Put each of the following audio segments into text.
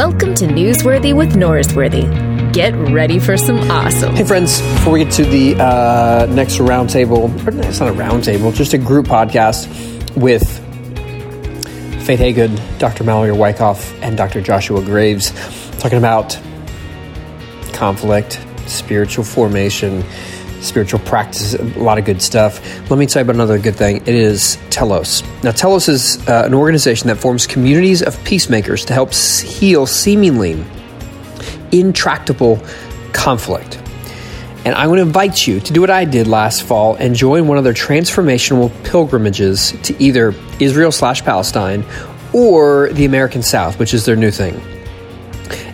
Welcome to Newsworthy with Norsworthy. Get ready for some awesome. Hey, friends, before we get to the uh, next roundtable, or it's not a roundtable, just a group podcast with Fate Hagood, Dr. Mallory Wyckoff, and Dr. Joshua Graves, talking about conflict, spiritual formation, spiritual practice, a lot of good stuff. Let me tell you about another good thing. It is Telos. Now, Telos is uh, an organization that forms communities of peacemakers to help heal seemingly intractable conflict. And I want to invite you to do what I did last fall and join one of their transformational pilgrimages to either Israel slash Palestine or the American South, which is their new thing.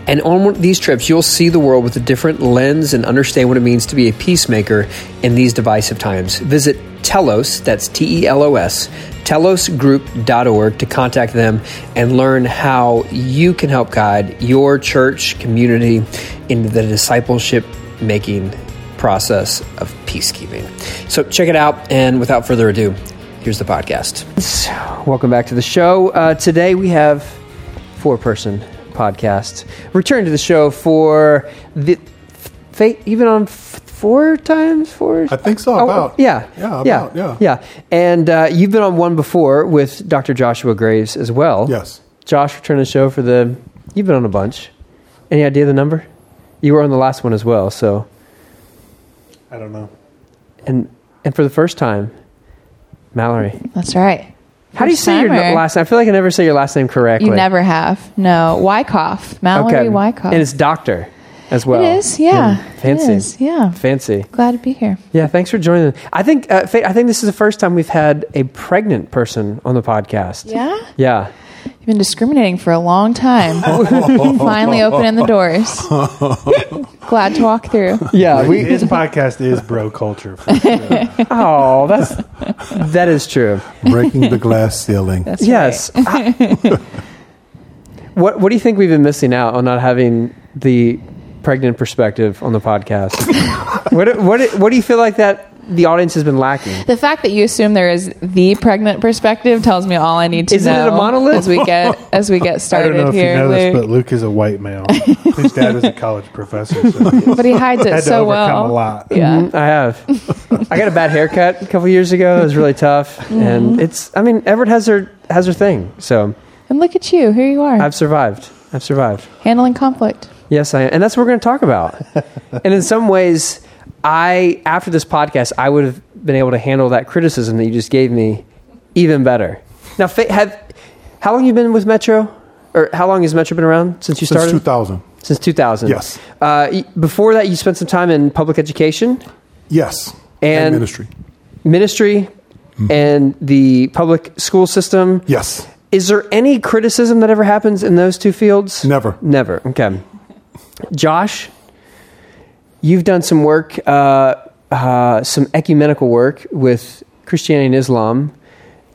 And on these trips, you'll see the world with a different lens and understand what it means to be a peacemaker in these divisive times. Visit Telos, that's T E L O S, telosgroup.org to contact them and learn how you can help guide your church community into the discipleship making process of peacekeeping. So check it out. And without further ado, here's the podcast. Welcome back to the show. Uh, today we have four person podcast. Return to the show for the fate, even on f- four times, four. I think so, Oh, about. yeah, Yeah, yeah, about, yeah. yeah. And uh, you've been on one before with Dr. Joshua Graves as well. Yes. Josh, return to the show for the. You've been on a bunch. Any idea the number? You were on the last one as well. So, I don't know. and and for the first time, Mallory. That's right. How do you say your last name? I feel like I never say your last name correctly. You never have. No. Wyckoff. Mallory Wyckoff. And it's doctor as well. It is, yeah. Fancy. It is, yeah. Fancy. Glad to be here. Yeah, thanks for joining. I think uh, I think this is the first time we've had a pregnant person on the podcast. Yeah? Yeah. You've been discriminating for a long time. Finally opening the doors. Glad to walk through. Yeah, we His podcast is bro culture. For sure. Oh, that's that is true. Breaking the glass ceiling. That's yes. I- what what do you think we've been missing out on not having the pregnant perspective on the podcast? what what what do you feel like that the audience has been lacking? The fact that you assume there is the pregnant perspective tells me all I need to know. Isn't it a monolith? as we get as we get I started don't know if here. you know this, but Luke is a white male. His dad is a college professor, so but he hides it had so overcome well. a lot. Yeah. Mhm, I have. I got a bad haircut a couple years ago. It was really tough, Mm-hmm. and it's. I mean, Everett has her has her thing, so And look at you. Here you are. I've survived. I've survived. handling conflict. Yes, I am, and that's what we're going to talk about. and in some ways, I after this podcast, I would have been able to handle that criticism that you just gave me even better. Now, have how long you been with Metro, or how long has Metro been around since you started? Since 2000. Since 2000. Yes. Uh, before that, you spent some time in public education, Yes. And- ministry. ministry, and the public school system. Yes. Is there any criticism that ever happens in those two fields? Never. Never. Okay. Josh, you've done some work, uh, uh, some ecumenical work with Christianity and Islam.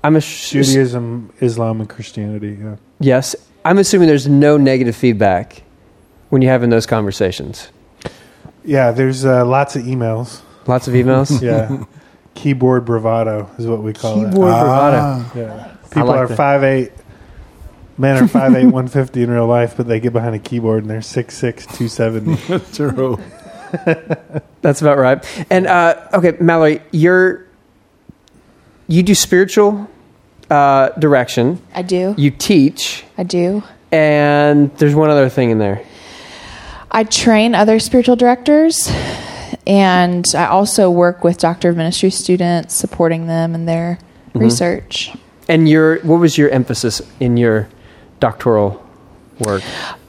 I'm a Judaism, Islam, and Christianity. Yeah. yes. I'm assuming there's no negative feedback when you're having those conversations. Yeah. There's uh, lots of emails. Lots of emails. Yeah. Keyboard bravado is what we call Keyboard bravado. Ah, it. Yeah. People like are that. five eight. Men are five eight, one fifty in real life, but they get behind a keyboard and they're six six, two seventy. true. That's about right. And uh, okay, Mallory, you're you do spiritual uh, direction. I do. You teach, I do. and there's one other thing in there. I train other spiritual directors, and I also work with doctor of ministry students, supporting them in their Mm-hmm. research. And your what was your emphasis in your doctoral work?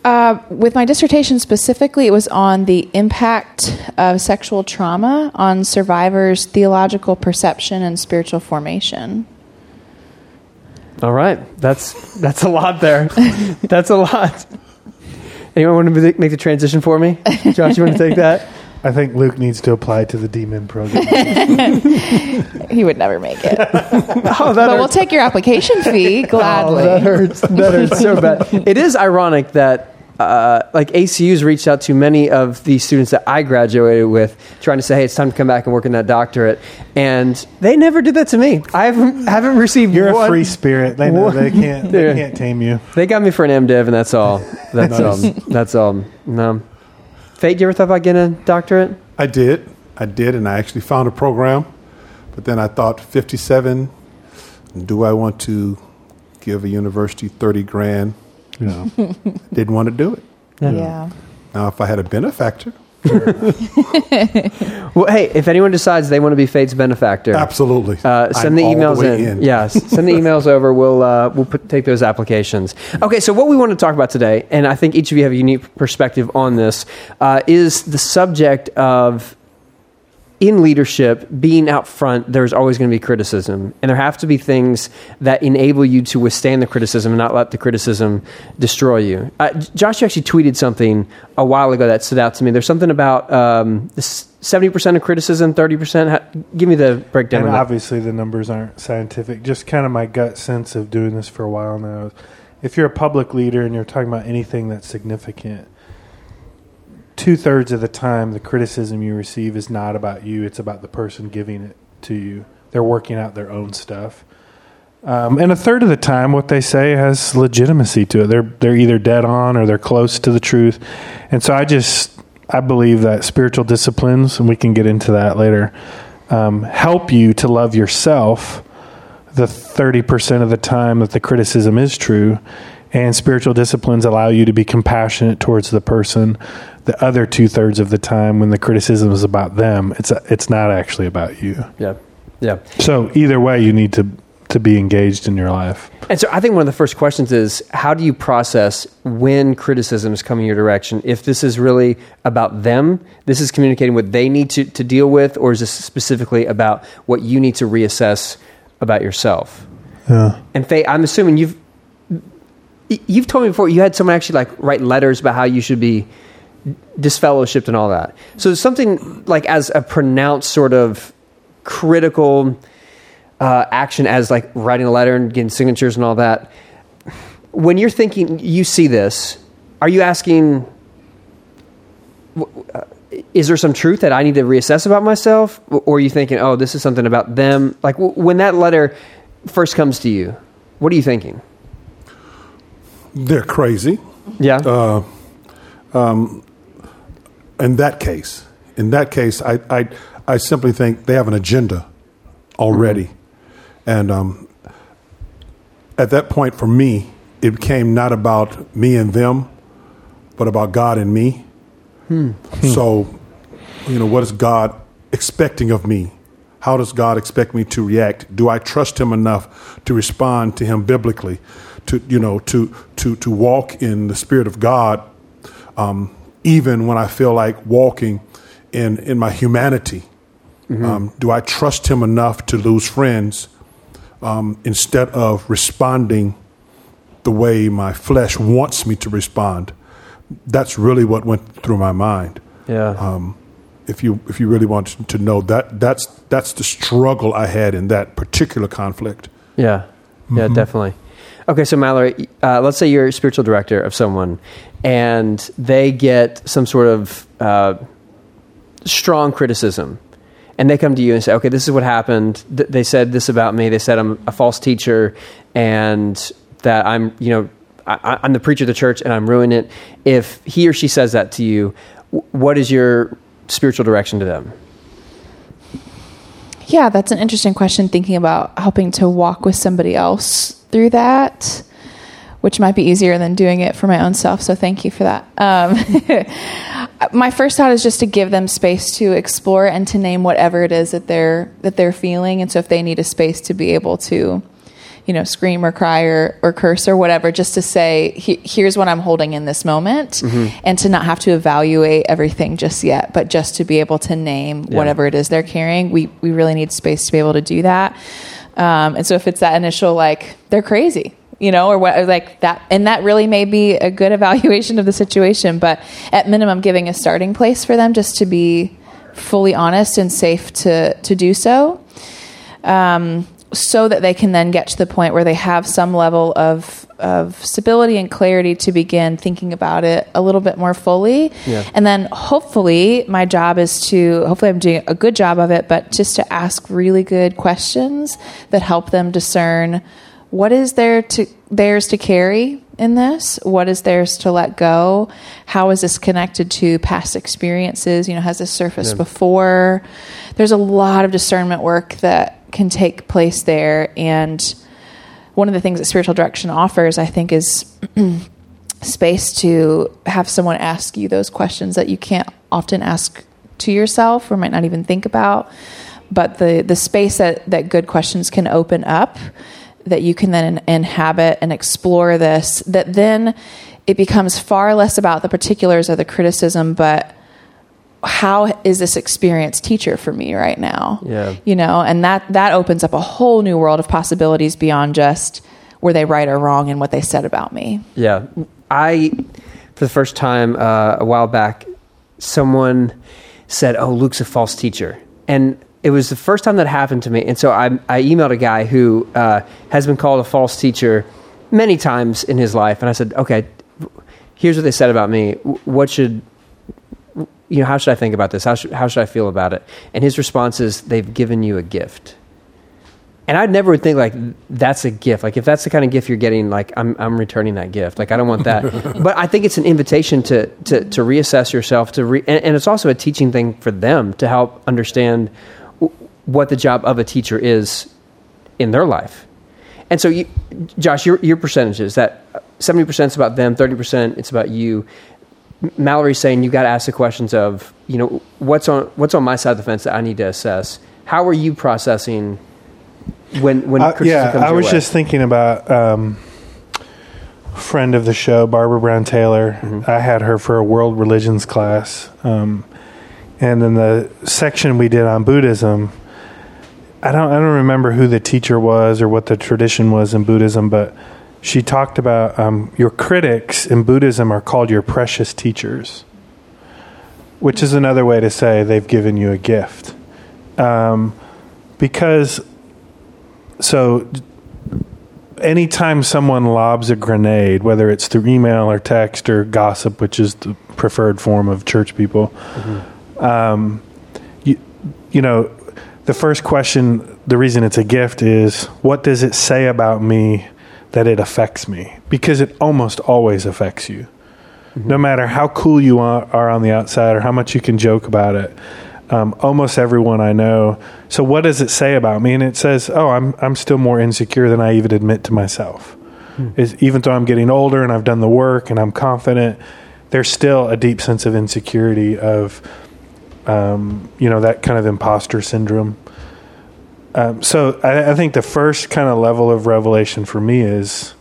Uh, with my dissertation specifically, it was on the impact of sexual trauma on survivors' theological perception and spiritual formation. All right, that's that's a lot there. that's a lot. Anyone want to make the transition for me? Josh, you want to take that? I think Luke needs to apply to the DMin program. He would never make it, Oh, that but we'll take your application fee gladly. Oh, that hurts. That hurts so bad. It is ironic that uh, like ACU's reached out to many of the students that I graduated with, trying to say, "Hey, it's time to come back and work in that doctorate," and they never did that to me. I haven't haven't received. You're one- a free spirit. They know one- they can't. They can't tame you. They got me for an MDiv, and that's all. That's all. That's all. No. Fate, you ever thought about getting a doctorate? I did. I did, and I actually found a program. But then I thought, 57, do I want to give a university 30 grand? You know, didn't want to do it. Yeah. Now, if I had a benefactor, Well, hey, if anyone decides they want to be Fate's benefactor, absolutely. Uh, send I'm the emails way in. Yes, send the emails over. We'll uh, we'll put, take those applications. Okay, so what we want to talk about today, and I think each of you have a unique perspective on this, uh, is the subject of in leadership, being out front, there's always going to be criticism. And there have to be things that enable you to withstand the criticism and not let the criticism destroy you. Uh, Josh actually tweeted something a while ago that stood out to me. There's something about um, 70% of criticism, 30%. Ha- give me the breakdown And obviously, the numbers aren't scientific. Just kind of my gut sense of doing this for a while now. If you're a public leader and you're talking about anything that's significant, two thirds of the time, the criticism you receive is not about you; it's about the person giving it to you. They're working out their own stuff. Um, and a third of the time, what they say has legitimacy to it. They're they're either dead on or they're close to the truth. And so I just I believe that spiritual disciplines, and we can get into that later, um, help you to love yourself. The thirty percent of the time that the criticism is true, and spiritual disciplines allow you to be compassionate towards the person. The other two thirds of the time, when the criticism is about them, it's it's not actually about you. Yeah. Yeah. So either way, you need to to be engaged in your life. And so I think one of the first questions is how do you process when criticism is coming your direction? If this is really about them, this is communicating what they need to, to deal with, or is this specifically about what you need to reassess about yourself? Yeah. And Fate, I'm assuming you've you've told me before you had someone actually like write letters about how you should be disfellowshipped and all that. So something like as a pronounced sort of critical uh, action as like writing a letter and getting signatures and all that. When you're thinking, you see this, are you asking, uh, is there some truth that I need to reassess about myself? Or are you thinking, oh, this is something about them? Like when that letter first comes to you, what are you thinking? They're crazy. Yeah. In that case, in that case, I, I, I simply think they have an agenda already. And um, at that point, for me, it became not about me and them, but about God and me. So, you know, what is God expecting of me? How does God expect me to react? Do I trust Him enough to respond to Him biblically, to you know, to to to walk in the Spirit of God, um, even when I feel like walking in in my humanity? Um, do I trust Him enough to lose friends um, instead of responding the way my flesh wants me to respond? That's really what went through my mind yeah. um, if you if you really want to know that that's that's the struggle I had in that particular conflict. Yeah, yeah, definitely. Okay, so Mallory, uh, let's say you're a spiritual director of someone, and they get some sort of uh, strong criticism, and they come to you and say, "Okay, this is what happened. Th- they said this about me. They said I'm a false teacher, and that I'm, you know, I- I'm the preacher of the church, and I'm ruining it." If he or she says that to you, w- what is your spiritual direction to them? Yeah, that's an interesting question thinking about helping to walk with somebody else through that, which might be easier than doing it for my own self. So thank you for that. Um, my first thought is just to give them space to explore and to name whatever it is that they're that they're feeling. And so if they need a space to be able to you know, scream or cry or, or curse or whatever, just to say, "He- here's what I'm holding in this moment, and to not have to evaluate everything just yet, but just to be able to name whatever it is they're carrying. We, we really need space to be able to do that. Um, and so if it's that initial, like, they're crazy, you know, or what, or like that, and that really may be a good evaluation of the situation, but at minimum, giving a starting place for them just to be fully honest and safe to, to do so um, so that they can then get to the point where they have some level of of stability and clarity to begin thinking about it a little bit more fully. Yeah. And then hopefully my job is to hopefully I'm doing a good job of it, but just to ask really good questions that help them discern what is there to theirs to carry in this? What is theirs to let go? How is this connected to past experiences? You know, has this surfaced before? There's a lot of discernment work that can take place there and one of the things that spiritual direction offers, I think, is space to have someone ask you those questions that you can't often ask to yourself or might not even think about. But the, the space that, that good questions can open up, that you can then inhabit and explore this, that then it becomes far less about the particulars of the criticism, but how is this experience teacher for me right now? Yeah. You know, and that that opens up a whole new world of possibilities beyond just were they right or wrong in what they said about me. Yeah, I for the first time uh, a while back, someone said, "Oh, Luke's a false teacher," and it was the first time that happened to me. And so I, I emailed a guy who uh, has been called a false teacher many times in his life, and I said, "Okay, here's what they said about me. What should you know? How should I think about this? How should how should I feel about it?" And his response is, "They've given you a gift." and I never would think like that's a gift. Like if that's the kind of gift you're getting, like I'm I'm returning that gift. Like I don't want that. but I think it's an invitation to to to reassess yourself. To re, and, and it's also a teaching thing for them to help understand what the job of a teacher is in their life. And so, you, Josh, your your percentages that seventy percent is about them, thirty percent it's about you. Mallory's saying you got to ask the questions of you know what's on what's on my side of the fence that I need to assess. How are you processing? when when Uh, yeah, I was way. just thinking about um, friend of the show, Barbara Brown Taylor. Mm-hmm. I had her for a world religions class, um, and in the section we did on Buddhism, I don't I don't remember who the teacher was or what the tradition was in Buddhism, but she talked about um, your critics in Buddhism are called your precious teachers, which is another way to say they've given you a gift, um, because so anytime someone lobs a grenade, whether it's through email or text or gossip, which is the preferred form of church people, um, you, you know, the first question, the reason it's a gift is what does it say about me that it affects me? Because it almost always affects you. No matter how cool you are, on the outside or how much you can joke about it, um, almost everyone I know. So, what does it say about me? And it says, "Oh, I'm I'm still more insecure than I even admit to myself." Is even though I'm getting older and I've done the work and I'm confident, there's still a deep sense of insecurity of, um, you know, that kind of imposter syndrome. Um, so, I, I think the first kind of level of revelation for me is,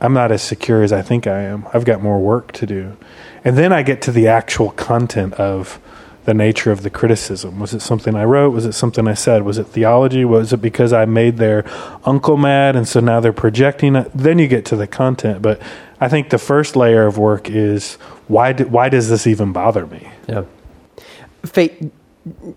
I'm not as secure as I think I am. I've got more work to do, and then I get to the actual content of the nature of the criticism. Was it something I wrote? Was it something I said? Was it theology? Was it because I made their uncle mad and so now they're projecting it? Then you get to the content. But I think the first layer of work is why, do, why does this even bother me? Yeah. Fate,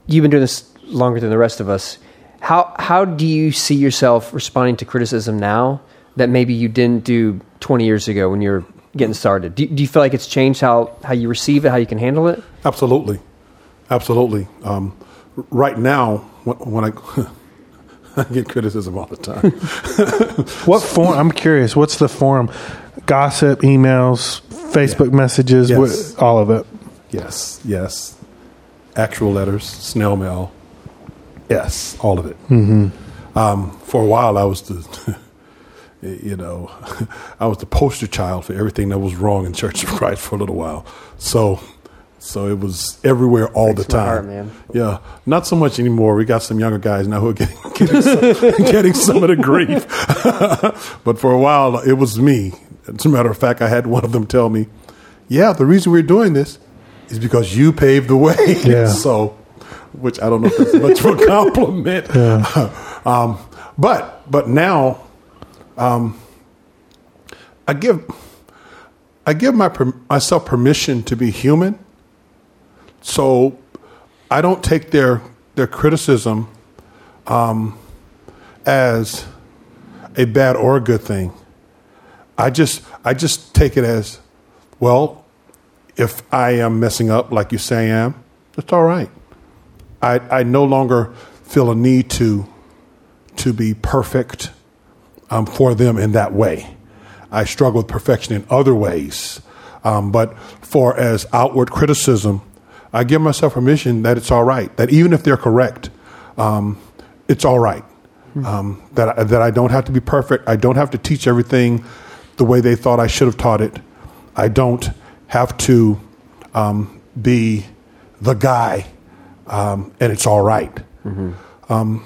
you've been doing this longer than the rest of us. How how do you see yourself responding to criticism now that maybe you didn't do 20 years ago when you were getting started? Do, do you feel like it's changed how, how you receive it, how you can handle it? Absolutely, absolutely. Um, right now, when, when I I get criticism all the time. What form? I'm curious. What's the form? Gossip, emails, Facebook messages, Yes. what, all of it. yes, yes. Actual letters, snail mail. Yes, all of it. Mm-hmm. Um, for a while, I was the, you know, I was the poster child for everything that was wrong in Church of Christ for a little while. So, so it was everywhere all Breaks the time. heart. Yeah, not so much anymore. We got some younger guys now who are getting getting some, getting some of the grief. but for a while, it was me. As a matter of fact, I had one of them tell me, "Yeah, the reason we're doing this is because you paved the way." Yeah. so, which I don't know if that's much of a compliment. um, but but now, um, I give I give my myself permission to be human. So I don't take their their criticism um, as a bad or a good thing. I just I just take it as, well, if I am messing up like you say I am, that's all right. I I no longer feel a need to to be perfect um, for them in that way. I struggle with perfection in other ways. Um, but for as outward criticism, I give myself permission that it's all right. That even if they're correct, um, it's all right. Um, that I, that I don't have to be perfect. I don't have to teach everything the way they thought I should have taught it. I don't have to um, be the guy, um, and it's all right. Um,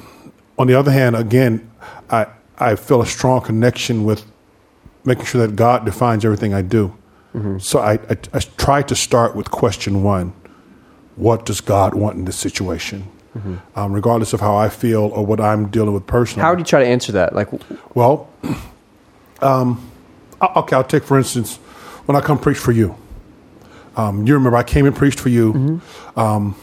on the other hand, again, I I feel a strong connection with making sure that God defines everything I do. So I, I, I try to start with question one: What does God want in this situation? Um, regardless of how I feel or what I'm dealing with personally. How would you try to answer that? Like, Well, um, okay, I'll take for instance when I come preach for you. Um, you remember I came and preached for you. Um,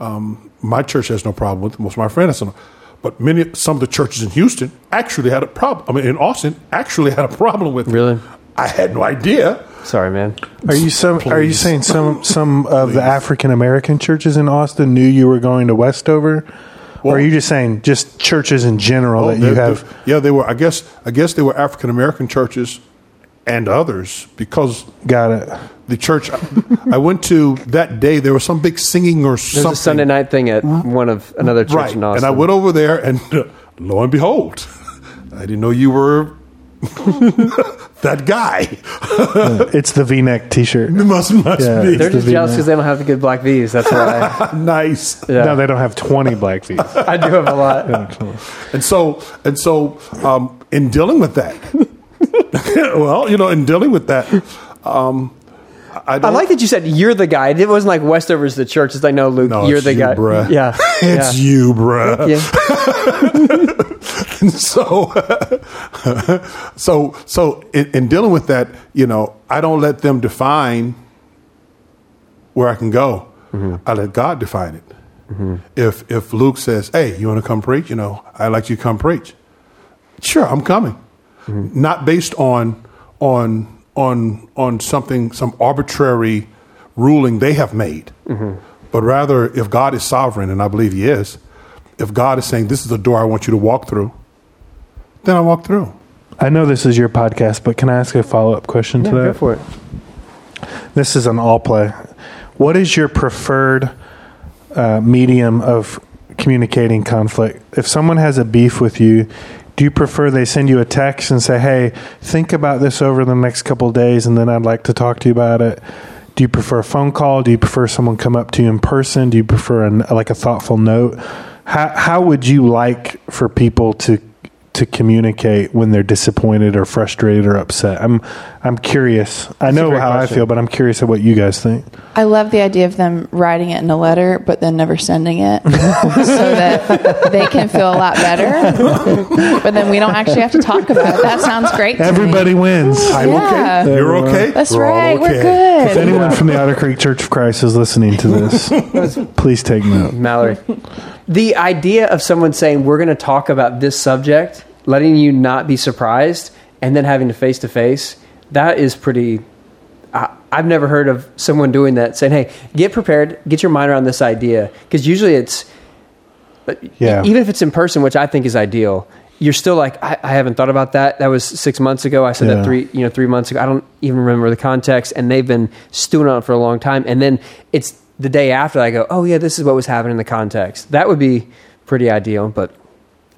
um, my church has no problem with it. Most of my friends no. But many, some of the churches in Houston actually had a problem. I mean, in Austin, actually had a problem with it. Really? I had no idea. sorry, man. Are you some? Are you saying some some of the African American churches in Austin knew you were going to Westover, or are you just saying just churches in general that you have? they're- yeah, they were. I guess. I guess they were African American churches and others because Got it. The church I went to that day, there was some big singing or There's something. a Sunday night thing at one of another church right. in Austin. And I went over there, and lo and behold, I didn't know you were that guy. It's the V-neck T-shirt. must must Yeah. be They're just V jealous because they don't have the good black V's. That's why. nice. Yeah. No, they don't have twenty black feet. I do have a lot. And so, and so, um, in dealing with that, well, you know, in dealing with that, um, I, I like that you said you're the guy. It wasn't like Westover's the church. It's like no, Luke, No, you're the you, guy. bruh. Yeah, It's you, bruh. yeah. So, so, so in, in dealing with that, you know, I don't let them define where I can go. Mm-hmm. I let God define it. Mm-hmm. If if Luke says, "Hey, you want to come preach?" You know, I like you to come preach. Sure, I'm coming. Mm-hmm. Not based on on on on something some arbitrary ruling they have made, but rather if God is sovereign, and I believe He is. If God is saying, "This is the door I want you to walk through," then I walk through. I know this is your podcast, but can I ask a follow-up question to that? go for it. This is an all play. What is your preferred uh, medium of communicating conflict? If someone has a beef with you, do you prefer they send you a text and say, "Hey, think about this over the next couple days, and then I'd like to talk to you about it"? Do you prefer a phone call? Do you prefer someone come up to you in person? Do you prefer an, like a thoughtful note? How how would you like for people to to communicate when they're disappointed or frustrated or upset? I'm I'm curious. I a know great how I feel, but I'm curious of what you guys think. I love the idea of them writing it in a letter, but then never sending it, so that they can feel a lot better. But then we don't actually have to talk about it. That sounds great. To me. Everybody wins. Oh, I'm Yeah. okay. You're okay. That's We're all right. We're okay. If anyone from the Otter Creek Church of Christ is listening to this, please take note. Mallory. The idea of someone saying we're going to talk about this subject, letting you not be surprised, and then having to face to face, that is pretty. I, I've never heard of someone doing that. Saying, "Hey, get prepared, get your mind around this idea," because usually it's uh, Yeah. even if it's in person, which I think is ideal. You're still like, I, I haven't thought about that. That was six months ago. I said Yeah. that three, you know, three months ago. I don't even remember the context, and they've been stewing on it for a long time. And then it's the day after I go, oh yeah, this is what was happening in the context. That would be pretty ideal, but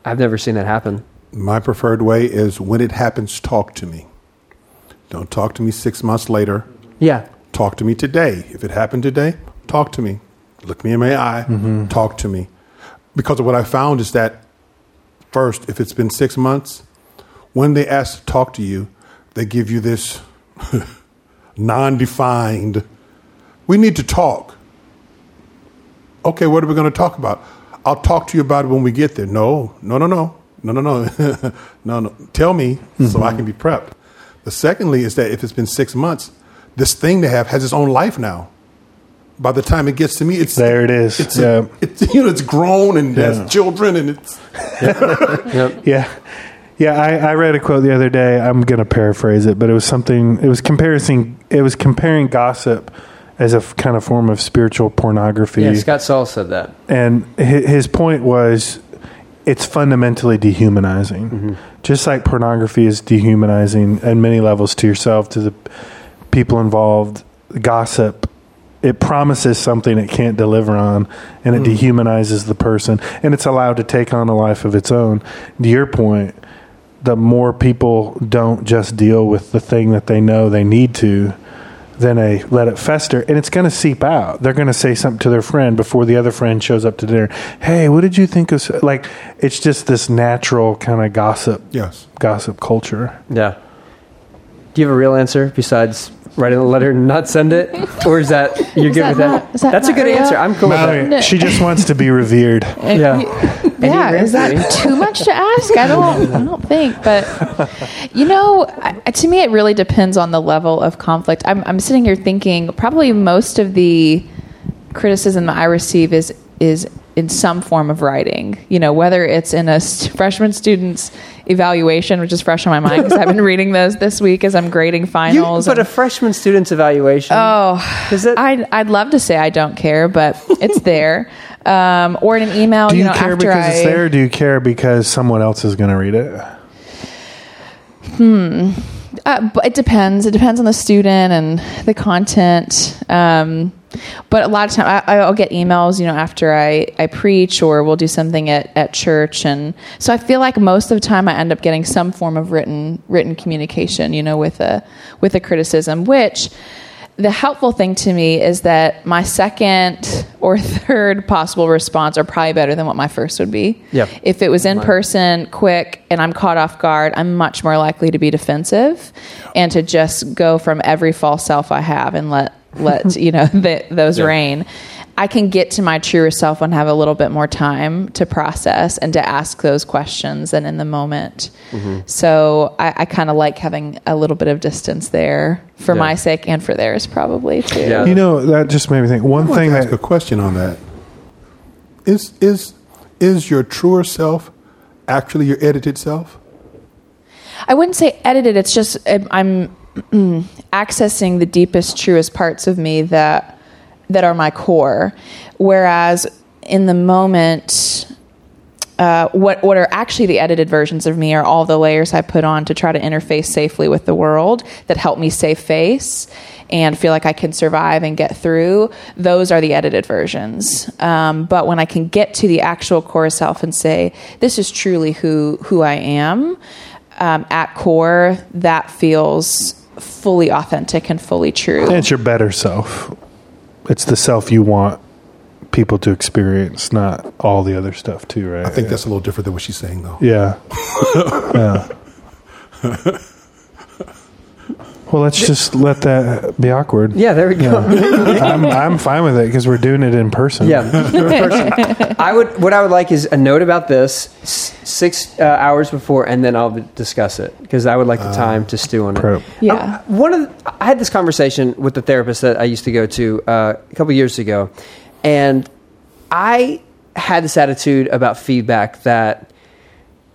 I've never seen that happen. My preferred way is when it happens, talk to me. Don't talk to me six months later. Yeah, Talk to me today. If it happened today, talk to me. Look me in my eye. Mm-hmm. Talk to me. Because of what I found is that, first, if it's been six months, when they ask to talk to you, they give you this non defined, we need to talk. Okay, what are we going to talk about? I'll talk to you about it when we get there. No, no, no, no, no, no, no, no, no. Tell me so I mm-hmm. can be prepped. The secondly is that if it's been six months, this thing they have has its own life now. By the time it gets to me, it's There it is. It's Yeah. it's you know it's grown and Yeah. has children and it's Yeah. Yeah, I, I read a quote the other day. I'm going to paraphrase it, but it was something. It was comparing. It was comparing gossip as a f- kind of form of spiritual pornography. Yeah, Scott Sauls said that. and hi- his point was, it's fundamentally dehumanizing. Mm-hmm. Just like pornography is dehumanizing at many levels to yourself, to the people involved. Gossip, it promises something it can't deliver on, and Mm. it dehumanizes the person, and it's allowed to take on a life of its own. To your point, the more people don't just deal with the thing that they know they need to, then they let it fester and it's going to seep out. They're going to say something to their friend before the other friend shows up to dinner. Hey, what did you think of s-" like it's just this natural kind of gossip Yes. gossip culture. Yeah. Do you have a real answer besides writing a letter and not send it, or is that you're good that with not- that? is that That's a good real? answer. I'm cool with that. She just wants to be revered. Yeah. Yeah, is that too much to ask? I don't. I don't think. But you know, to me, it really depends on the level of conflict. I'm, I'm sitting here thinking probably most of the criticism that I receive is is in some form of writing. You know, whether it's in a st- freshman student's evaluation, which is fresh on my mind because I've been reading those this week as I'm grading finals. You, finals. but a freshman student's evaluation. Oh, Is it- I'd, I'd love to say I don't care, but it's there. Um, or in an email, Do you, know, care after because I, it's there or do you care because someone else is going to read it? Uh, but it depends. It depends on the student and the content. Um, but a lot of time, I, I'll get emails, you know, after I, I preach or we'll do something at, at church, and so I feel like most of the time I end up getting some form of written written communication, you know, with a with a criticism. Which the helpful thing to me is that my second or third possible response are probably better than what my first would be. Yep. If it was in person, quick, and I'm caught off guard, I'm much more likely to be defensive and to just go from every false self I have and let let you know the, those Yeah. reign. I can get to my truer self and have a little bit more time to process and to ask those questions and in the moment. Mm-hmm. So I, I kind of like having a little bit of distance there for Yeah. my sake and for theirs probably too. Yeah. You know, that just made me think. One I thing to ask that a question on that. Is is is your truer self actually your edited self? I wouldn't say edited. It's just um, I'm accessing the deepest, truest parts of me that that are my core. Whereas in the moment, uh, what what are actually the edited versions of me are all the layers I put on to try to interface safely with the world that help me save face and feel like I can survive and get through. Those are the edited versions. Um, but when I can get to the actual core self and say, "This is truly who who I am," um, at core, that feels fully authentic and fully true. it's your better self. It's the self you want people to experience, not all the other stuff too, right? I think that's a little different than what she's saying, though. Yeah. yeah. Well, let's just let that be awkward. Yeah, there we go. I'm, I'm fine with it because we're doing it in person. Yeah, person. I would. What I would like is a note about this s- six uh, hours before, and then I'll discuss it because I would like the time to stew on it. Pro- Yeah. Um, one of the, I had this conversation with the therapist that I used to go to uh, a couple years ago, and I had this attitude about feedback that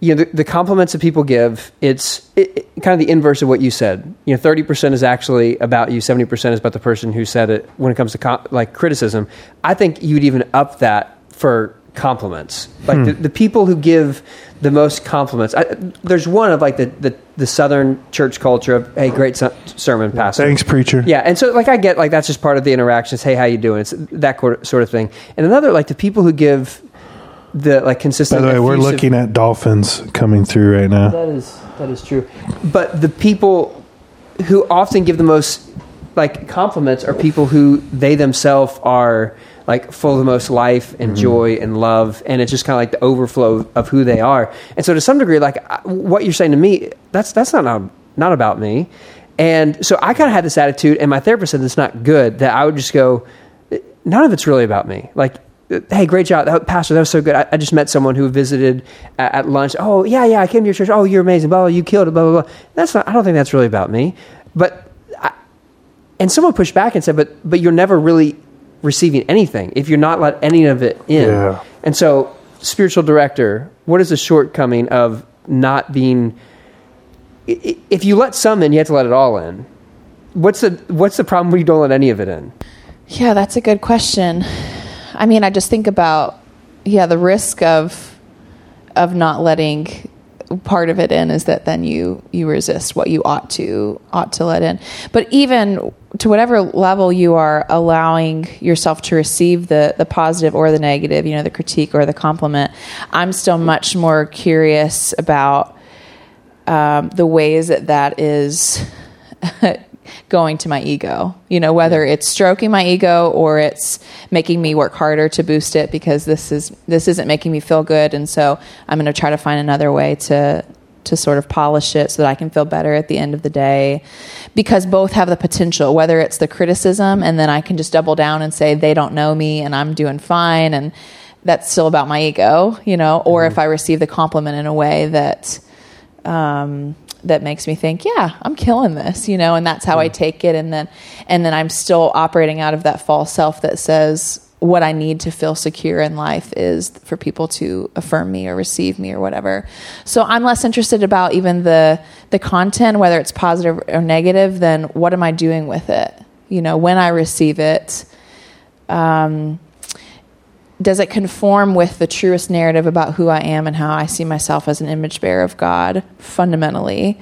you know the, the compliments that people give it's it, it- kind of the inverse of what you said you know 30% is actually about you 70% is about the person who said it when it comes to com- like criticism i think you'd even up that for compliments like hmm. the, the people who give the most compliments I, there's one of like the, the, the southern church culture of hey great ser- sermon pastor Thanks, preacher. yeah, and so like I get like that's just part of the interactions. Hey, how you doing? It's that sort of thing. And another like the people who give the like consistent. By the way, we're effusive- looking at dolphins coming through right now. That is that is true. But the people who often give the most like compliments are people who they themselves are like full of the most life and mm-hmm. joy and love and it's just kind of like the overflow of who they are and so to some degree like what you're saying to me that's that's not not, not about me and so i kind of had this attitude and my therapist said it's not good that i would just go none of it's really about me like hey great job that, pastor that was so good I, I just met someone who visited at, at lunch oh yeah yeah i came to your church oh you're amazing blah blah you killed it blah blah blah that's not i don't think that's really about me but I, and someone pushed back and said, "But but you're never really receiving anything if you're not let any of it in." Yeah. And so, spiritual director, what is the shortcoming of not being. i- i- If you let some in, you have to let it all in. What's the What's the problem when you don't let any of it in? Yeah, that's a good question. I mean, I just think about yeah, the risk of of not letting part of it in is that then you you resist what you ought to ought to let in. But even to whatever level you are allowing yourself to receive the the positive or the negative, you know, the critique or the compliment, I'm still much more curious about um, the ways that that is going to my ego. You know, whether it's stroking my ego or it's making me work harder to boost it because this is this isn't making me feel good, and so I'm going to try to find another way to to sort of polish it so that I can feel better at the end of the day. Because both have the potential, whether it's the criticism and then I can just double down and say they don't know me and I'm doing fine and that's still about my ego, you know, or if I receive the compliment in a way that um, that makes me think, yeah, I'm killing this, you know, and that's how I take it, and then and then I'm still operating out of that false self that says what I need to feel secure in life is for people to affirm me or receive me or whatever. So I'm less interested about even the the content, whether it's positive or negative, than what am I doing with it, you know, when I receive it. Um, does it conform with the truest narrative about who I am and how I see myself as an image bearer of God fundamentally?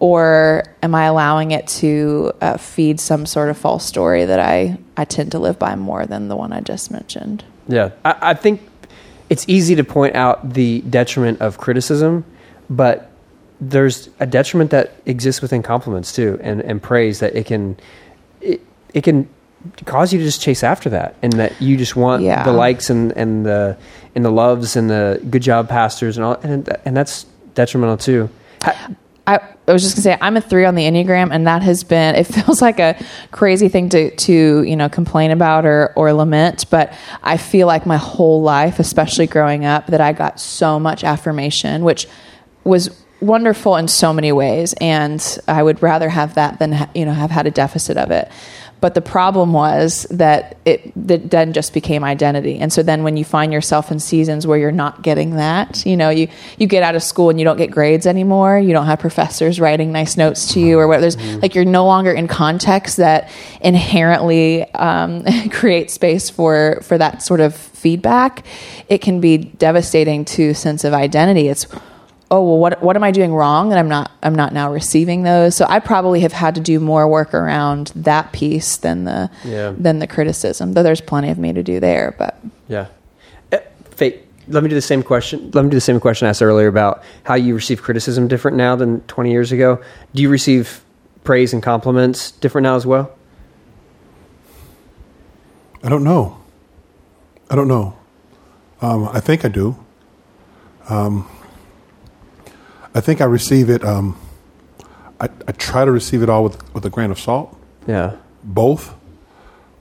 Or am I allowing it to uh, feed some sort of false story that I, I tend to live by more than the one I just mentioned? Yeah, I, I think it's easy to point out the detriment of criticism, but there's a detriment that exists within compliments too, and, and praise that it can it, it can cause you to just chase after that, and that you just want Yeah. the likes and, and the and the loves and the good job pastors and all, and and that's detrimental too. Ha- I, I was just gonna say I'm a three on the enneagram, and that has been. It feels like a crazy thing to to you know complain about or or lament, but I feel like my whole life, especially growing up, that I got so much affirmation, which was wonderful in so many ways, and I would rather have that than you know have had a deficit of it. But the problem was that it that then just became identity. And so then when you find yourself in seasons where you're not getting that, you know, you, you get out of school and you don't get grades anymore, you don't have professors writing nice notes to you or whatever. there's like you're no longer in context that inherently um, create space for for that sort of feedback. It can be devastating to sense of identity. It's oh well what what am I doing wrong that I'm not I'm not now receiving those so I probably have had to do more work around that piece than the Yeah. than the criticism though there's plenty of me to do there but Yeah. Uh, Fate, let me do the same question. Let me do the same question I asked earlier about how you receive criticism different now than 20 years ago. Do you receive praise and compliments different now as well? I don't know. I don't know. Um, I think I do. Um, I think I receive it. Um, I, I try to receive it all with, with a grain of salt, Yeah. both.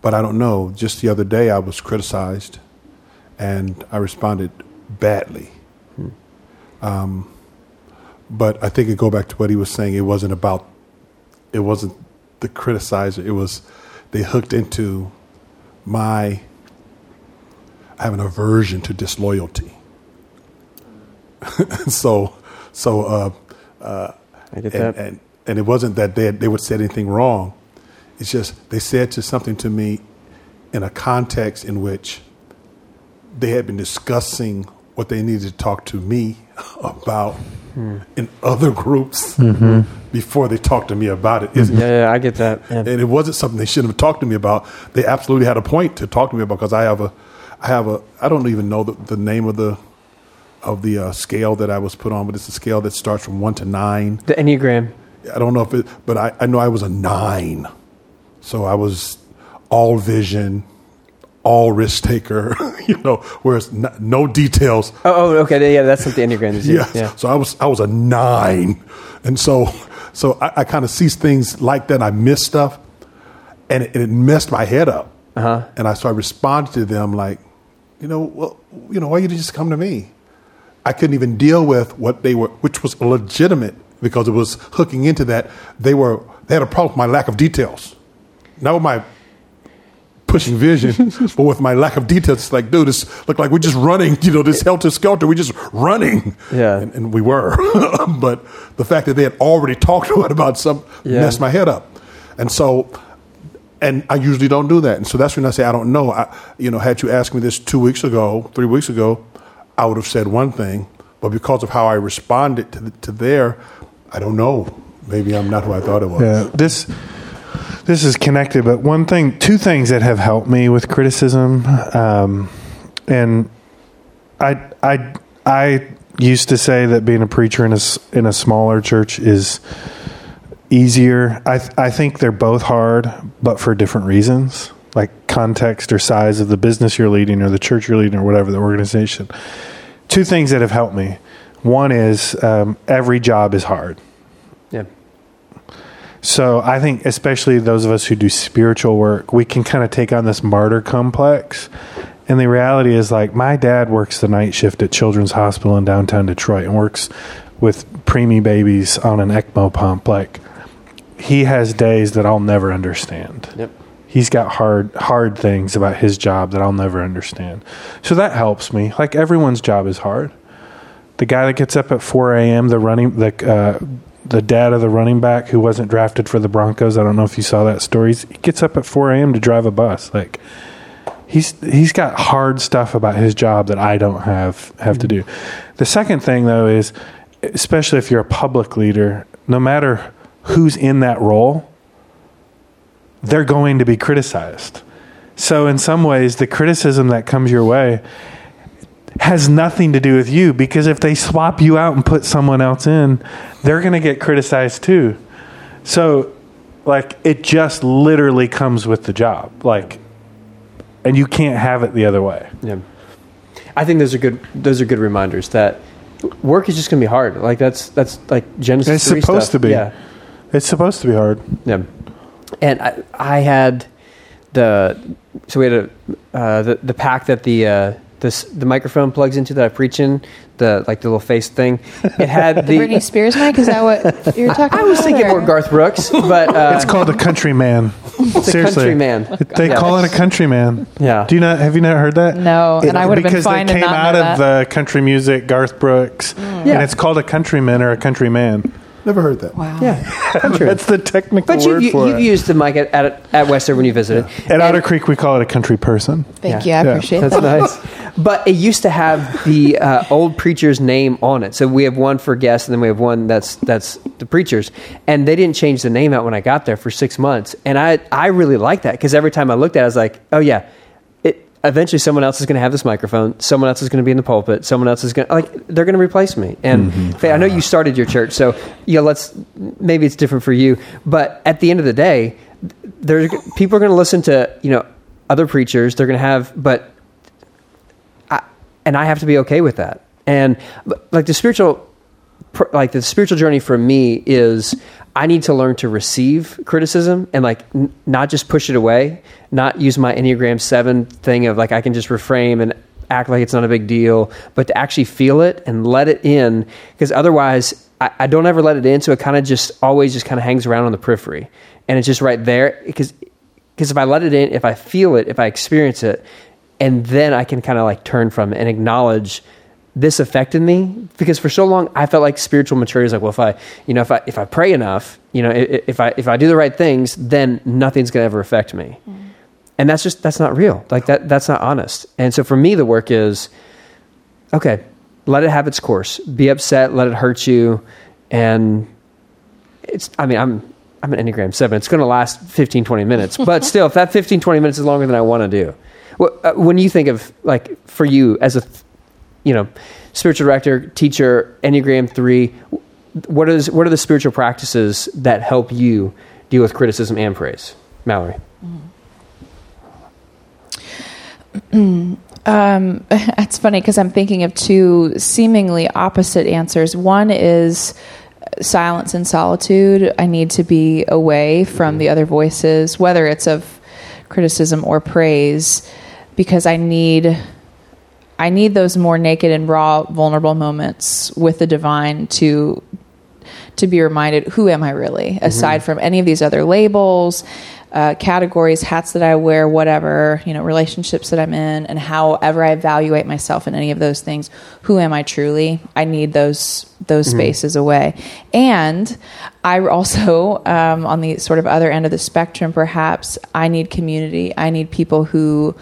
But I don't know. Just the other day, I was criticized, and I responded badly. Um, but I think it go back to what he was saying. It wasn't about. It wasn't the criticizer. It was they hooked into my. I have an aversion to disloyalty. so, so uh, uh, I get and, that. and and it wasn't that they had, they would say anything wrong. It's just they said to something to me in a context in which they had been discussing what they needed to talk to me about hmm. in other groups mm-hmm. before they talked to me about it. It's- yeah, yeah, I get that. Yeah. and it wasn't something they shouldn't have talked to me about. They absolutely had a point to talk to me about because I have a, I have a, I don't even know the, the name of the, of the uh, scale that I was put on, but it's a scale that starts from one to nine. The Enneagram. I don't know if it, but I, I know I was a nine, so I was all vision, all risk taker. you know, whereas no, no details. Oh, oh, okay. Yeah, that's what the Enneagram is. Yeah. Yeah. So I was I was a nine, and so so I, I kind of see things like that. I miss stuff, and it, it messed my head up. Uh-huh. And I started responding to them like, you know, well, you know, why you just come to me? I couldn't even deal with what they were, which was legitimate because it was hooking into that. They were they had a problem with my lack of details, not with my pushing vision, but with my lack of details, it's like, dude, this look like we're just running. You know, this helter skelter. We're just running. Yeah. and, and we were. but the fact that they had already talked to it about some Yeah. messed my head up, and so. And I usually don't do that, and so that's when I say I don't know. I, you know, had you asked me this two weeks ago, three weeks ago, I would have said one thing, but because of how I responded to, the, to their, I don't know. Maybe I'm not who I thought it was. Yeah, this this is connected, but one thing, two things that have helped me with criticism, um, and I I I used to say that being a preacher in a in a smaller church is easier. I I think they're both hard, but for different reasons, like context or size of the business you're leading or the church you're leading or whatever the organization. Two things that have helped me. One is um, every job is hard. Yeah. So I think, especially those of us who do spiritual work, we can kind of take on this martyr complex. And the reality is, like, my dad works the night shift at Children's Hospital in downtown Detroit and works with preemie babies on an ECMO pump. Like, he has days that I'll never understand. Yep. He's got hard, hard things about his job that I'll never understand. So that helps me. Like, everyone's job is hard the guy that gets up at 4 a.m. the running the uh, the dad of the running back who wasn't drafted for the Broncos. I don't know if you saw that story. He gets up at 4 a.m. to drive a bus. Like he's he's got hard stuff about his job that I don't have have to do. The second thing though is especially if you're a public leader, no matter who's in that role, they're going to be criticized. So in some ways the criticism that comes your way has nothing to do with you because if they swap you out and put someone else in, they're going to get criticized too. So, like, it just literally comes with the job. Like, and you can't have it the other way. Yeah. I think those are good. Those are good reminders that work is just going to be hard. Like that's that's like Genesis. It's 3 supposed stuff. to be. Yeah. It's supposed to be hard. Yeah. And I, I had the so we had a uh, the the pack that the uh, this the microphone plugs into that I preach in the like the little face thing. It had The the. Britney Spears mic? Is that what you're talking I about? was thinking or- more Garth Brooks, but uh, It's called a countryman. it's a Seriously. countryman. They Yeah. call it a countryman. Yeah. Do you not? Have you not heard that? No, and I would have been because fine they to came out of that. the country music, Garth Brooks, Yeah. and it's called a countryman or a countryman. Never heard that. Wow. Yeah, country. That's the technical But you, word you, for you've it. used the mic at, at, at Wester when you visited. At And- Otter Creek, we call it a country person. Thank Yeah. you. I Yeah. appreciate That's that. nice. But it used to have the uh, old preacher's name on it. So we have one for guests, and then we have one that's that's the preacher's. And they didn't change the name out when I got there for six months. And I I really liked that because every time I looked at it, I was like, oh yeah, it. Eventually, someone else is going to have this microphone. Someone else is going to be in the pulpit. Someone else is going to like they're going to replace me. And mm-hmm. Fate, I know you started your church, so yeah, let's maybe it's different for you. But at the end of the day, there's people are going to listen to you know other preachers. They're going to have, but I, and I have to be okay with that. And like the spiritual, like the spiritual journey for me is I need to learn to receive criticism and like n- not just push it away, not use my Enneagram Seven thing of like I can just reframe and act like it's not a big deal, but to actually feel it and let it in because otherwise I, I don't ever let it in, so it kind of just always just kind of hangs around on the periphery. And it's just right there because because if I let it in, if I feel it, if I experience it, and then I can kind of like turn from it and acknowledge this affected me because for so long I felt like spiritual maturity is like, well, if I, you know, if I if I pray enough, you know, if I if I do the right things, then nothing's gonna ever affect me, and that's just that's not real. Like that that's not honest. And so for me, the work is okay. Let it have its course. Be upset. Let it hurt you, and it's. I mean, I'm I'm an Enneagram seven. It's going to last 15, 20 minutes, but still, if that 15, 20 minutes is longer than I want to do, uh, when you think of like for you as a, you know, spiritual director, teacher, Enneagram three, what is what are the spiritual practices that help you deal with criticism and praise, Mallory? Mm. Um, it's funny because I'm thinking of two seemingly opposite answers. One is uh, silence and solitude. I need to be away from mm-hmm. the other voices, whether it's of criticism or praise, because I need I need those more naked and raw, vulnerable moments with the divine to to be reminded who am I really, aside from any of these other labels, uh, categories, hats that I wear, whatever, you know, relationships that I'm in, and however I evaluate myself in any of those things, who am I truly? I need those those spaces away. And I also, um, on the sort of other end of the spectrum, perhaps, I need community. I need people who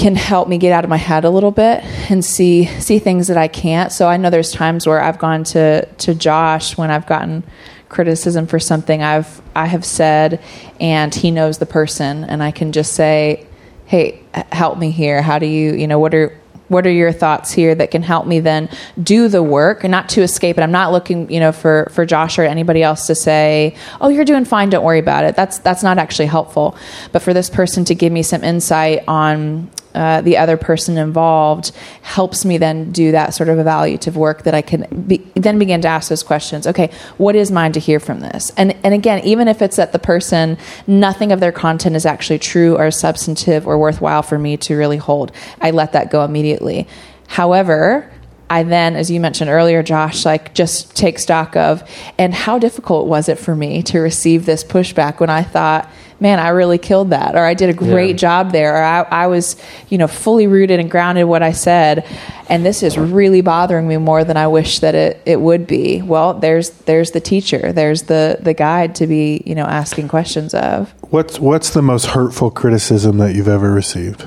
can help me get out of my head a little bit and see see things that I can't. So I know there's times where I've gone to to Josh when I've gotten criticism for something I've I have said and he knows the person and I can just say, "Hey, help me here. How do you, you know, what are what are your thoughts here that can help me then do the work? And not to escape it. I'm not looking you know for for josh or anybody else to say oh you're doing fine. Don't worry about it. That's that's not actually helpful. But for this person to give me some insight on uh, the other person involved helps me then do that sort of evaluative work that I can be, then begin to ask those questions. Okay, what is mine to hear from this? And and again, even if it's that the person, nothing of their content is actually true or substantive or worthwhile for me to really hold, I let that go immediately. However, I then, as you mentioned earlier, Josh, like just take stock of, and how difficult was it for me to receive this pushback when I thought, man, I really killed that, or I did a great Yeah. job there, or I, I was, you know, fully rooted and grounded in what I said, and this is really bothering me more than I wish that it, it would be. Well, there's there's the teacher, there's the the guide to be, you know, asking questions of. What's what's the most hurtful criticism that you've ever received?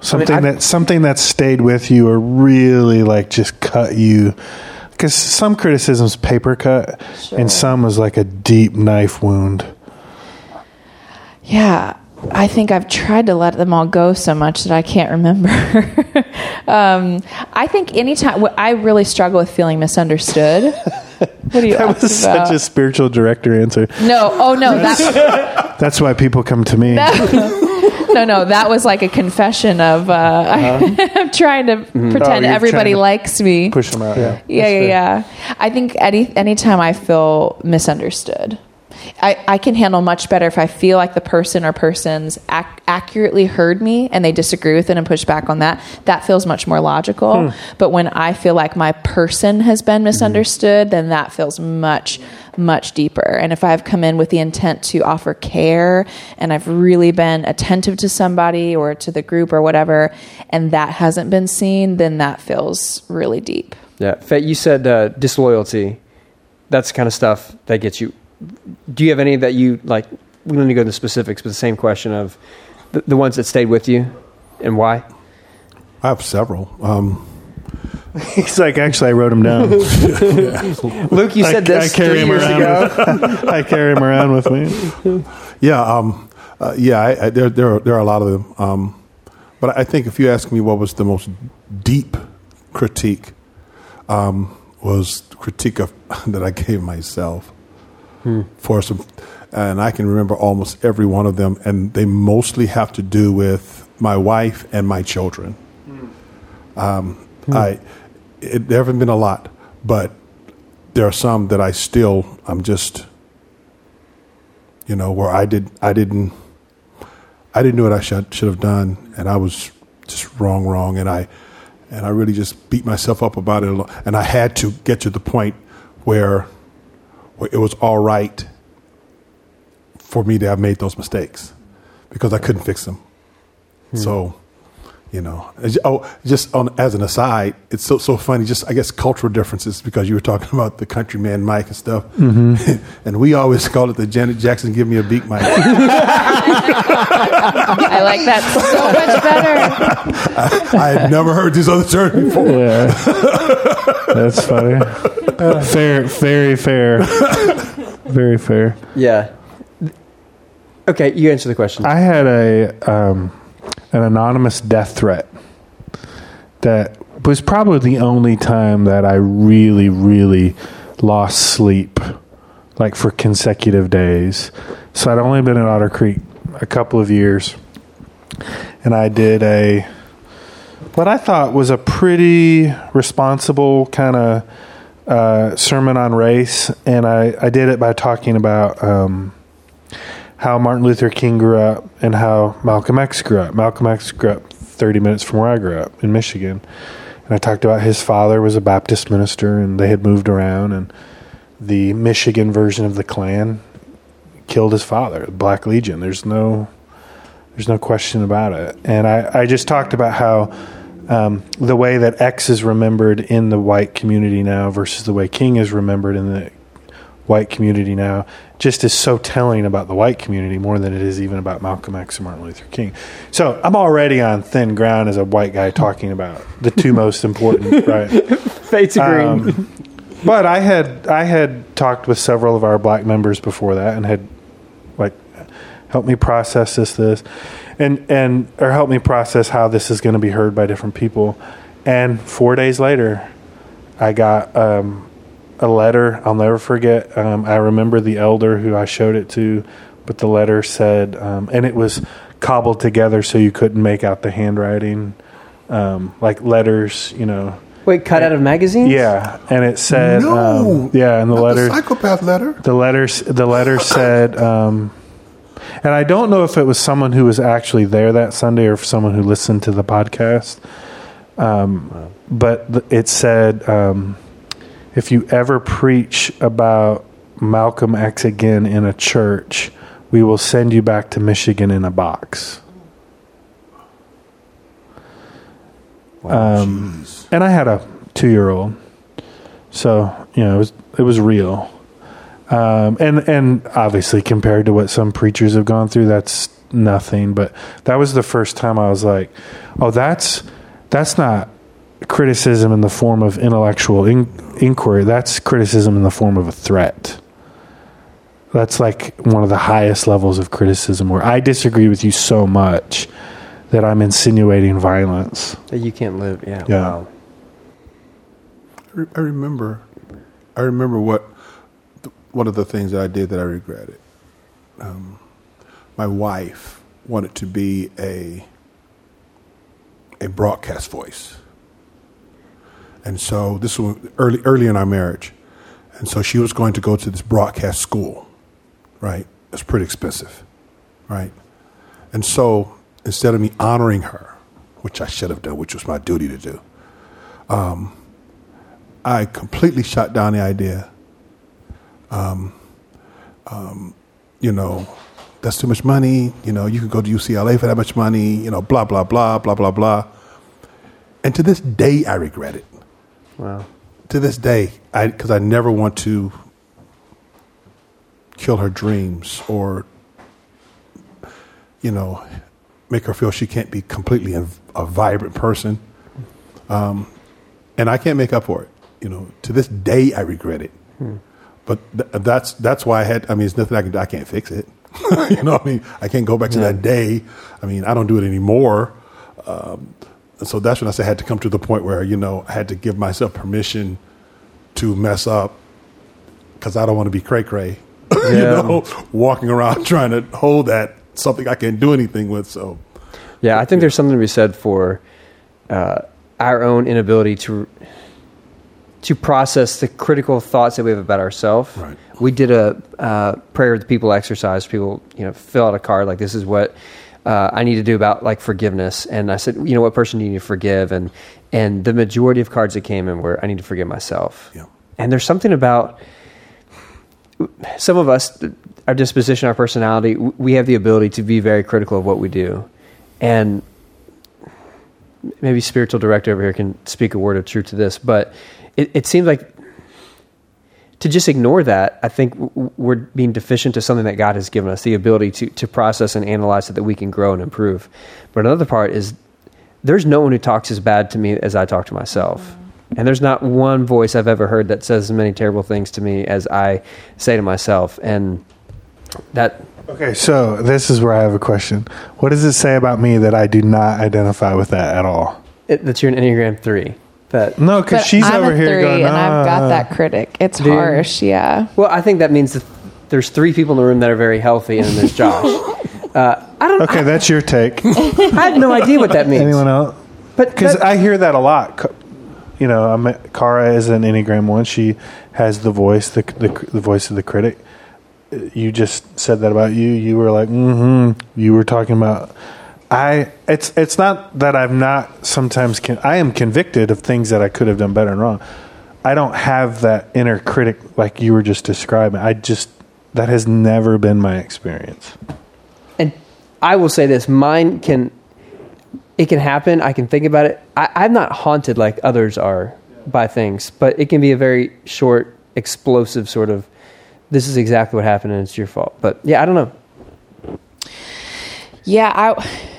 Something I- that something that stayed with you or really like just cut you. Because some criticisms paper cut, and some was like a deep knife wound. Yeah, I think I've tried to let them all go so much that I can't remember. um, I think anytime I really struggle with feeling misunderstood. What are you That was about? such a spiritual director answer. no, oh no, that That's why people come to me. No, no, that was like a confession of uh, I'm trying to pretend Oh, everybody to likes me. Push them out. Yeah, yeah, yeah, yeah. I think any anytime I feel misunderstood, I, I can handle much better if I feel like the person or persons ac- accurately heard me and they disagree with it and push back on that. That feels much more logical. But when I feel like my person has been misunderstood, then that feels much, much deeper. And if I've come in with the intent to offer care and I've really been attentive to somebody or to the group or whatever, and that hasn't been seen, then that feels really deep. Yeah, you said uh, disloyalty. That's the kind of stuff that gets you. Do you have any that you like? We don't need to go into the specifics, but the same question of the, the ones that stayed with you and why. I have several. Um, He's like, actually, I wrote him down. Luke, you I- said this I carry him around ago. I carry him around with me. yeah, um, uh, yeah. I, I, there, there, are, there are a lot of them. Um, but I think if you ask me what was the most deep critique, um, was critique of that I gave myself for some, and I can remember almost every one of them, and they mostly have to do with my wife and my children. Um, I, it, there haven't been a lot, but there are some that I still, I'm just, you know, where I did, I didn't, I didn't do what I should should have done, and I was just wrong, wrong, and I, and I really just beat myself up about it, a lot. and I had to get to the point where, it was all right for me to have made those mistakes because I couldn't fix them. So, you know, oh, just on as an aside, it's so so funny. Just I guess cultural differences because you were talking about the countryman mic and stuff, and we always call it the Janet Jackson "Give Me a Beat" mic. I like that so much better. I had never heard this other term before. Yeah, that's funny. fair, very fair, very fair. Yeah. Okay, you answer the question. I had a um, an anonymous death threat that was probably the only time that I really, really lost sleep, like for consecutive days. So I'd only been in Otter Creek a couple of years, and I did a what I thought was a pretty responsible kind of uh, sermon on race, and I, I did it by talking about. Um, how Martin Luther King grew up and how Malcolm X grew up. Malcolm X grew up 30 minutes from where I grew up in Michigan. And I talked about his father was a Baptist minister, and they had moved around, and the Michigan version of the Klan killed his father, the Black Legion. There's no, there's no question about it. And I, I just talked about how um, the way that X is remembered in the white community now versus the way King is remembered in the white community now just is so telling about the white community more than it is even about Malcolm X and Martin Luther King. So I'm already on thin ground as a white guy talking about the two most important, right? Fates. Um, but I had I had talked with several of our black members before that and had like helped me process this this and and or help me process how this is going to be heard by different people. And four days later, I got um, a letter. I'll never forget. Um, I remember the elder who I showed it to, but the letter said, um, and it was cobbled together so you couldn't make out the handwriting, um, like letters, you know. Wait, cut out of magazines? Yeah, and it said, No. um, yeah, and the Not letter, psychopath letter. the letters, the letter said, um, and I don't know if it was someone who was actually there that Sunday or if someone who listened to the podcast. Um, but th- it said, um, if you ever preach about Malcolm X again in a church, we will send you back to Michigan in a box. Um, and I had a two-year-old, so you know it was it was real. Um, and and obviously compared to what some preachers have gone through, that's nothing. But that was the first time I was like, oh, that's that's not criticism in the form of intellectual in- inquiry. That's criticism in the form of a threat. That's like one of the highest levels of criticism where I disagree with you so much that I'm insinuating violence. That you can't live. Yeah. Yeah. Wow. I remember, I remember what one of the things that I did that I regretted. Um, my wife wanted to be a a broadcast voice, and so this was early early in our marriage, and so she was going to go to this broadcast school, right? It's pretty expensive, right? And so instead of me honoring her, which I should have done, which was my duty to do, I completely shut down the idea. Um, um, you know, that's too much money. You know, you could go to UCLA for that much money. You know, blah blah blah blah blah blah. And to this day, I regret it. Wow. To this day, I because I never want to kill her dreams or, you know, make her feel she can't be completely a, a vibrant person. Um, and I can't make up for it. You know, to this day, I regret it. But th- that's that's why I had. I mean, there's nothing I can do. I can't fix it. you know, what I mean, I can't go back to that day. I mean, I don't do it anymore. Um, so that's when I said I had to come to the point where you know I had to give myself permission to mess up because I don't want to be cray cray. you know, walking around trying to hold that something I can't do anything with. So Yeah, I think there's something to be said for uh, our own inability to to process the critical thoughts that we have about ourselves. Right. We did a uh, prayer with the people exercise. People, you know, fill out a card like this is what uh, I need to do about like forgiveness. And I said, you know, what person do you need to forgive? And and the majority of cards that came in were I need to forgive myself. Yeah. And there's something about some of us, our disposition, our personality, we have the ability to be very critical of what we do. And maybe spiritual director over here can speak a word of truth to this, but it, it seems like to just ignore that, I think w- w- we're being deficient to something that God has given us the ability to, to process and analyze so that we can grow and improve. But another part is there's no one who talks as bad to me as I talk to myself. Mm-hmm. And there's not one voice I've ever heard that says as many terrible things to me as I say to myself. And that Okay, so this is where I have a question. What does it say about me that I do not identify with that at all? it, that you're an Enneagram 3. That No, because she's I'm over a here three, going, and I've got "Ah." that critic. It's Do you? harsh, yeah. Well, I think that means that there's three people in the room that are very healthy, and then there's Josh. Uh, I don't. Okay, that's your take. I have no idea what that means. Anyone else? But Because I hear that a lot. You know, I'm, Cara is an Enneagram one. She has the voice, the, the the voice of the critic. Uh, You just said that about you. You were like, mm-hmm. You were talking about I it's it's not that I'm not sometimes con- I am convicted of things that I could have done better and wrong. I don't have that inner critic like you were just describing. I just that has never been my experience. And I will say this: mine can, it can happen. I can think about it. I, I'm not haunted like others are by things, but it can be a very short, explosive sort of. This is exactly what happened, and it's your fault. But yeah, I don't know. Yeah, I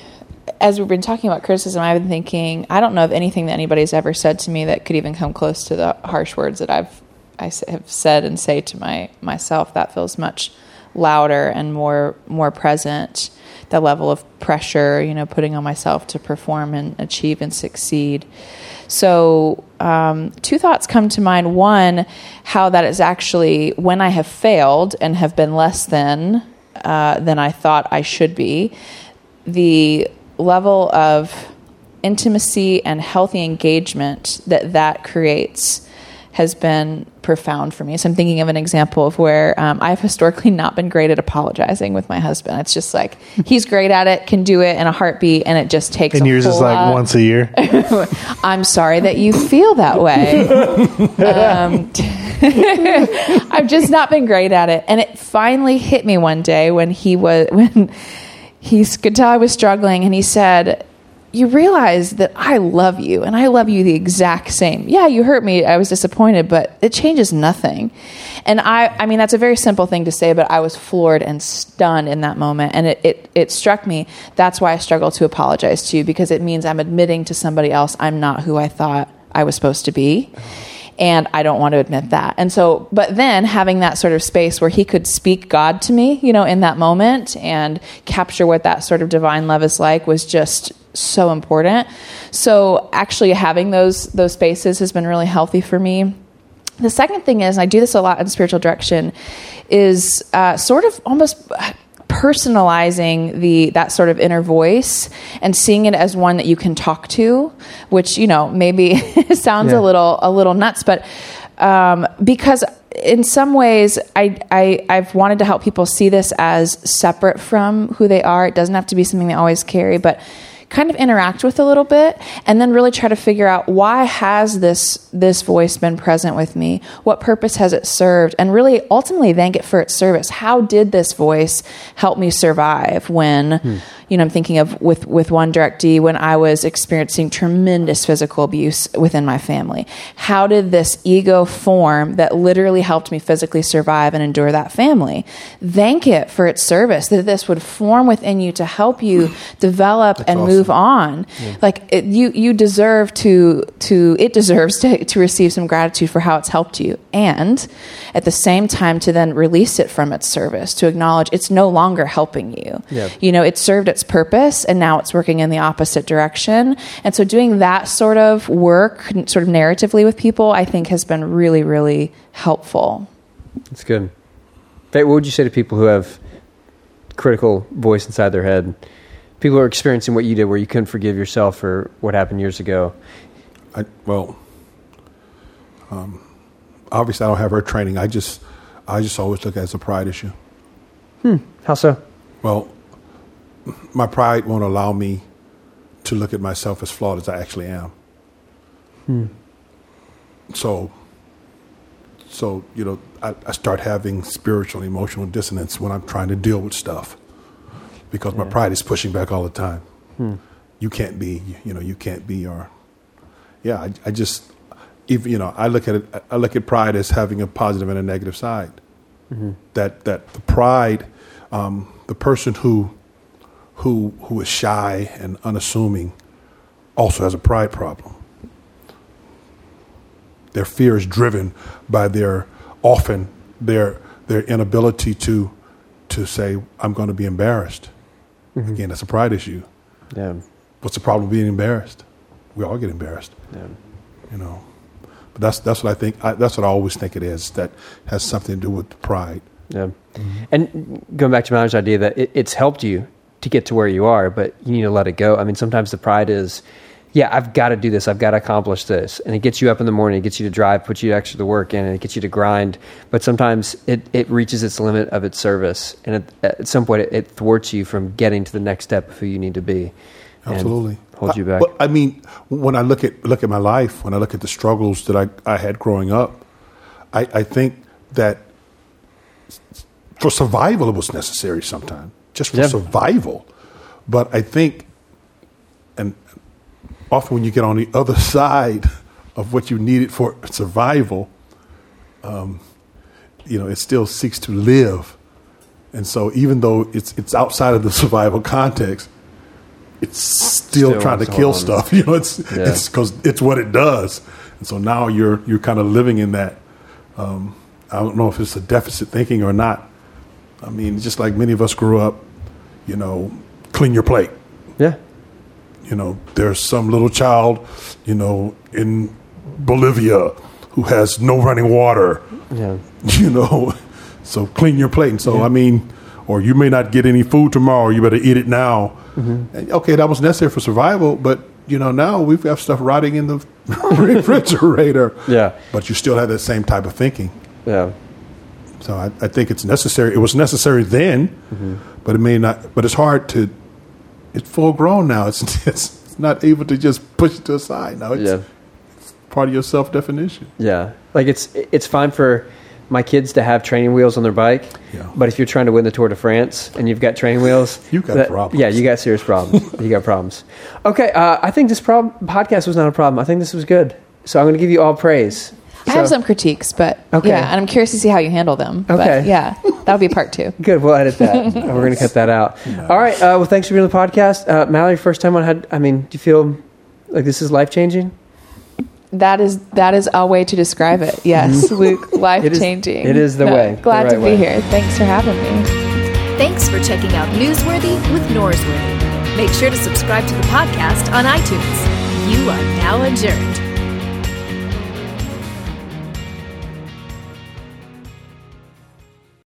as we've been talking about criticism, I've been thinking I don't know of anything that anybody's ever said to me that could even come close to the harsh words that I've I have said and say to my myself. That feels much louder and more more present. The level of pressure, you know, putting on myself to perform and achieve and succeed. So, um, two thoughts come to mind. One, how that is actually when I have failed and have been less than uh, than I thought I should be, the level of intimacy and healthy engagement that that creates has been profound for me. So I'm thinking of an example of where um, I've historically not been great at apologizing with my husband. It's just like he's great at it, can do it in a heartbeat, and it just takes. And yours is like lot. once a year. I'm sorry that you feel that way. um, I've just not been great at it, and it finally hit me one day when he was when he could tell I was struggling, and he said, "You realize that I love you, and I love you the exact same. Yeah, you hurt me. I was disappointed, but it changes nothing." And I, I mean, that's a very simple thing to say, but I was floored and stunned in that moment, and it, it, it struck me. That's why I struggle to apologize to you because it means I'm admitting to somebody else I'm not who I thought I was supposed to be and I don't want to admit that. And so, but then having that sort of space where he could speak God to me, you know, in that moment and capture what that sort of divine love is like was just so important. So, actually having those those spaces has been really healthy for me. The second thing is, I do this a lot in spiritual direction, is uh, sort of almost personalizing the that sort of inner voice and seeing it as one that you can talk to, which you know maybe sounds Yeah. a little a little nuts, but um, because in some ways I, I I've wanted to help people see this as separate from who they are. It doesn't have to be something they always carry, but kind of interact with a little bit and then really try to figure out why has this this voice been present with me? What purpose has it served? And really ultimately thank it for its service. How did this voice help me survive when hmm. You know i'm thinking of with with one direct d when i was experiencing tremendous physical abuse within my family. How did this ego form that literally helped me physically survive and endure that family? Thank it for its service that this would form within you to help you develop and awesome. move on. Like it, you you deserve to to it deserves to, to receive some gratitude for how it's helped you. And at the same time to then release it from its service to acknowledge it's no longer helping you. Yeah. you know it served its purpose and now it's working in the opposite direction and so doing that sort of work sort of narratively with people i think has been really really helpful It's good. Fate, what would you say to people who have critical voice inside their head? People who are experiencing what you did, where you couldn't forgive yourself for what happened years ago. I, well, um, obviously I don't have her training. I just, I just always look at it as a pride issue. Hmm. How so? Well, my pride won't allow me to look at myself as flawed as I actually am. Hmm. So, so you know, I, I start having spiritual, and emotional dissonance when I'm trying to deal with stuff because my pride is pushing back all the time. Hmm. You can't be, you know, you can't be, or yeah, I, I just, even you know, I look at it, I look at pride as having a positive and a negative side. Mm-hmm. That that the pride, um, the person who who who is shy and unassuming also has a pride problem. Their fear is driven by their often their their inability to to say I'm going to be embarrassed. Mm-hmm. Again, that's a pride issue. Yeah. What's the problem with being embarrassed? We all get embarrassed, yeah. you know. But that's that's what I think. I, that's what I always think it is. That has something to do with pride. Yeah. Mm-hmm. And going back to Malin's idea that it, it's helped you to get to where you are, but you need to let it go. I mean, sometimes the pride is yeah, I've got to do this. I've got to accomplish this. And it gets you up in the morning, it gets you to drive, puts you extra the work in, and it gets you to grind. But sometimes it, it reaches its limit of its service. And at, at some point, it, it thwarts you from getting to the next step of who you need to be. Absolutely. Holds you I- back. but, I mean, when I look at look at my life, when I look at the struggles that I, I had growing up, I, I think that for survival it was necessary sometimes, just for survival. But I think, and often when you get on the other side of what you needed for survival, um, you know, it still seeks to live. And so, even though it's it's outside of the survival context, it's still, Still trying to kill on. stuff. You know, it's Yeah. it's because it's what it does. And so now you're you're kind of living in that. Um, I don't know if it's a deficit thinking or not. I mean, just like many of us grew up, you know, clean your plate. yeah. You know, there's some little child, you know, in Bolivia who has no running water. Yeah. You know, so clean your plate. And so, I mean, or you may not get any food tomorrow. You better eat it now. Mm-hmm. Okay, that was necessary for survival, but you know, now we've got stuff rotting in the refrigerator. Yeah. But you still have that same type of thinking. Yeah. So I, I think it's necessary. It was necessary then, Mm-hmm. but it may not. But it's hard to. It's full grown now. It's it's not able to just push it to the side. Now it's Yeah. part of your self definition. Yeah, like it's it's fine for my kids to have training wheels on their bike, Yeah. but if you're trying to win the Tour de France and you've got training wheels, You got that- problems. Yeah, you got serious problems. you got problems. Okay, uh, I think this prob- podcast was not a problem. I think this was good. So I'm going to give you all praise. I have some critiques, but Okay. yeah, and I'm curious to see how you handle them. Okay. But yeah, that'll be part two. Good. We'll edit that. We're going to cut that out. All right. Uh, well, thanks for being on the podcast, uh, Mallory. First time on. Had I mean, do you feel like this is life changing? That is that is a way to describe it. Yes, Luke, life It is- changing. it is the way, the Glad right to be way. here. Thanks for having me. Thanks for checking out Newsworthy with Norsworthy. Make sure to subscribe to the podcast on iTunes. You are now adjourned.